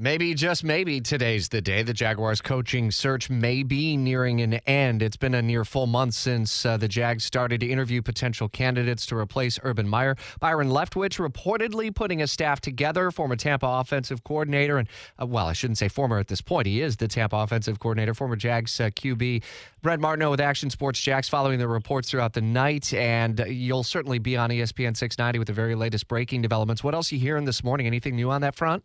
Maybe, just maybe, today's the day. The Jaguars coaching search may be nearing an end. It's been a near full month since uh, the Jags started to interview potential candidates to replace Urban Meyer. Byron Leftwich reportedly putting a staff together, former Tampa offensive coordinator, and, uh, well, I shouldn't say former at this point. He is the Tampa offensive coordinator, former Jags uh, QB. Brent Martineau with Action Sports Jax following the reports throughout the night, and you'll certainly be on ESPN 690 with the very latest breaking developments. What else you hearing this morning? Anything new on that front?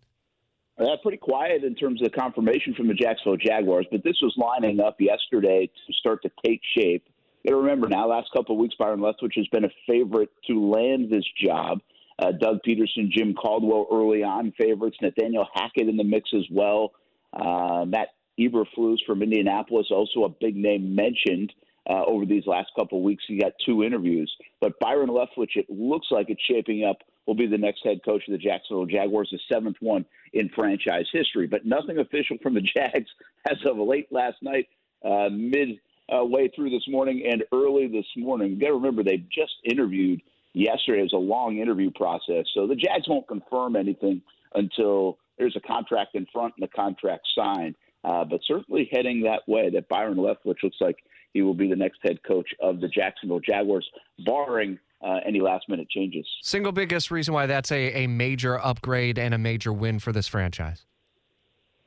Uh, pretty quiet in terms of confirmation from the Jacksonville Jaguars, but this was lining up yesterday to start to take shape. You got to remember now, last couple of weeks, Byron Leftwich has been a favorite to land this job. Uh, Doug Pederson, Jim Caldwell early on favorites, Nathaniel Hackett in the mix as well. Uh, Matt Eberflus from Indianapolis, also a big name mentioned uh, over these last couple of weeks. He got two interviews, but Byron Leftwich, it looks like it's shaping up will be the next head coach of the Jacksonville Jaguars, the seventh one in franchise history. But nothing official from the Jags as of late last night, uh, mid uh, way through this morning, and early this morning. You got to remember they just interviewed yesterday. It was a long interview process, so the Jags won't confirm anything until there's a contract in front and the contract signed. Uh, but certainly heading that way. That Byron Leftwich looks like he will be the next head coach of the Jacksonville Jaguars, barring uh, any last minute changes. Single biggest reason why that's a, a major upgrade and a major win for this franchise?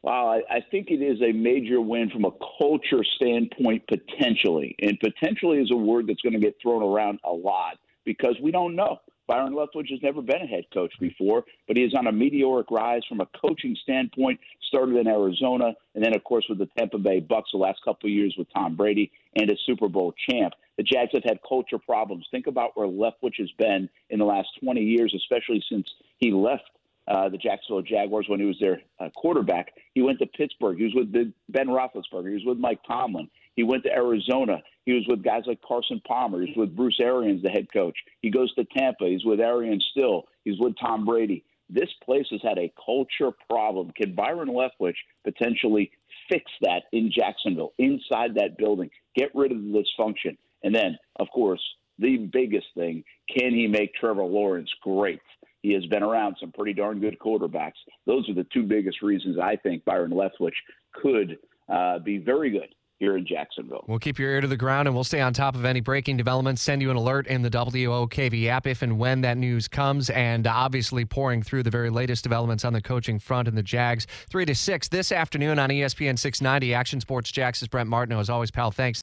Well, I, I think it is a major win from a culture standpoint, potentially. And potentially is a word that's going to get thrown around a lot because we don't know. Byron Leftwich has never been a head coach before, but he is on a meteoric rise from a coaching standpoint. Started in Arizona, and then, of course, with the Tampa Bay Bucks the last couple of years with Tom Brady and a Super Bowl champ. The Jags have had culture problems. Think about where Leftwich has been in the last 20 years, especially since he left uh, the Jacksonville Jaguars when he was their uh, quarterback. He went to Pittsburgh. He was with Ben Roethlisberger. He was with Mike Tomlin. He went to Arizona. He was with guys like Carson Palmer. He's with Bruce Arians, the head coach. He goes to Tampa. He's with Arians still. He's with Tom Brady. This place has had a culture problem. Can Byron Leftwich potentially fix that in Jacksonville, inside that building, get rid of the dysfunction? And then, of course, the biggest thing can he make Trevor Lawrence great? He has been around some pretty darn good quarterbacks. Those are the two biggest reasons I think Byron Leftwich could uh, be very good here in Jacksonville. We'll keep your ear to the ground and we'll stay on top of any breaking developments, send you an alert in the WOKV app if and when that news comes, and obviously pouring through the very latest developments on the coaching front and the Jags. 3 to 6 this afternoon on ESPN 690. Action Sports is Brent Martineau. As always, pal, thanks.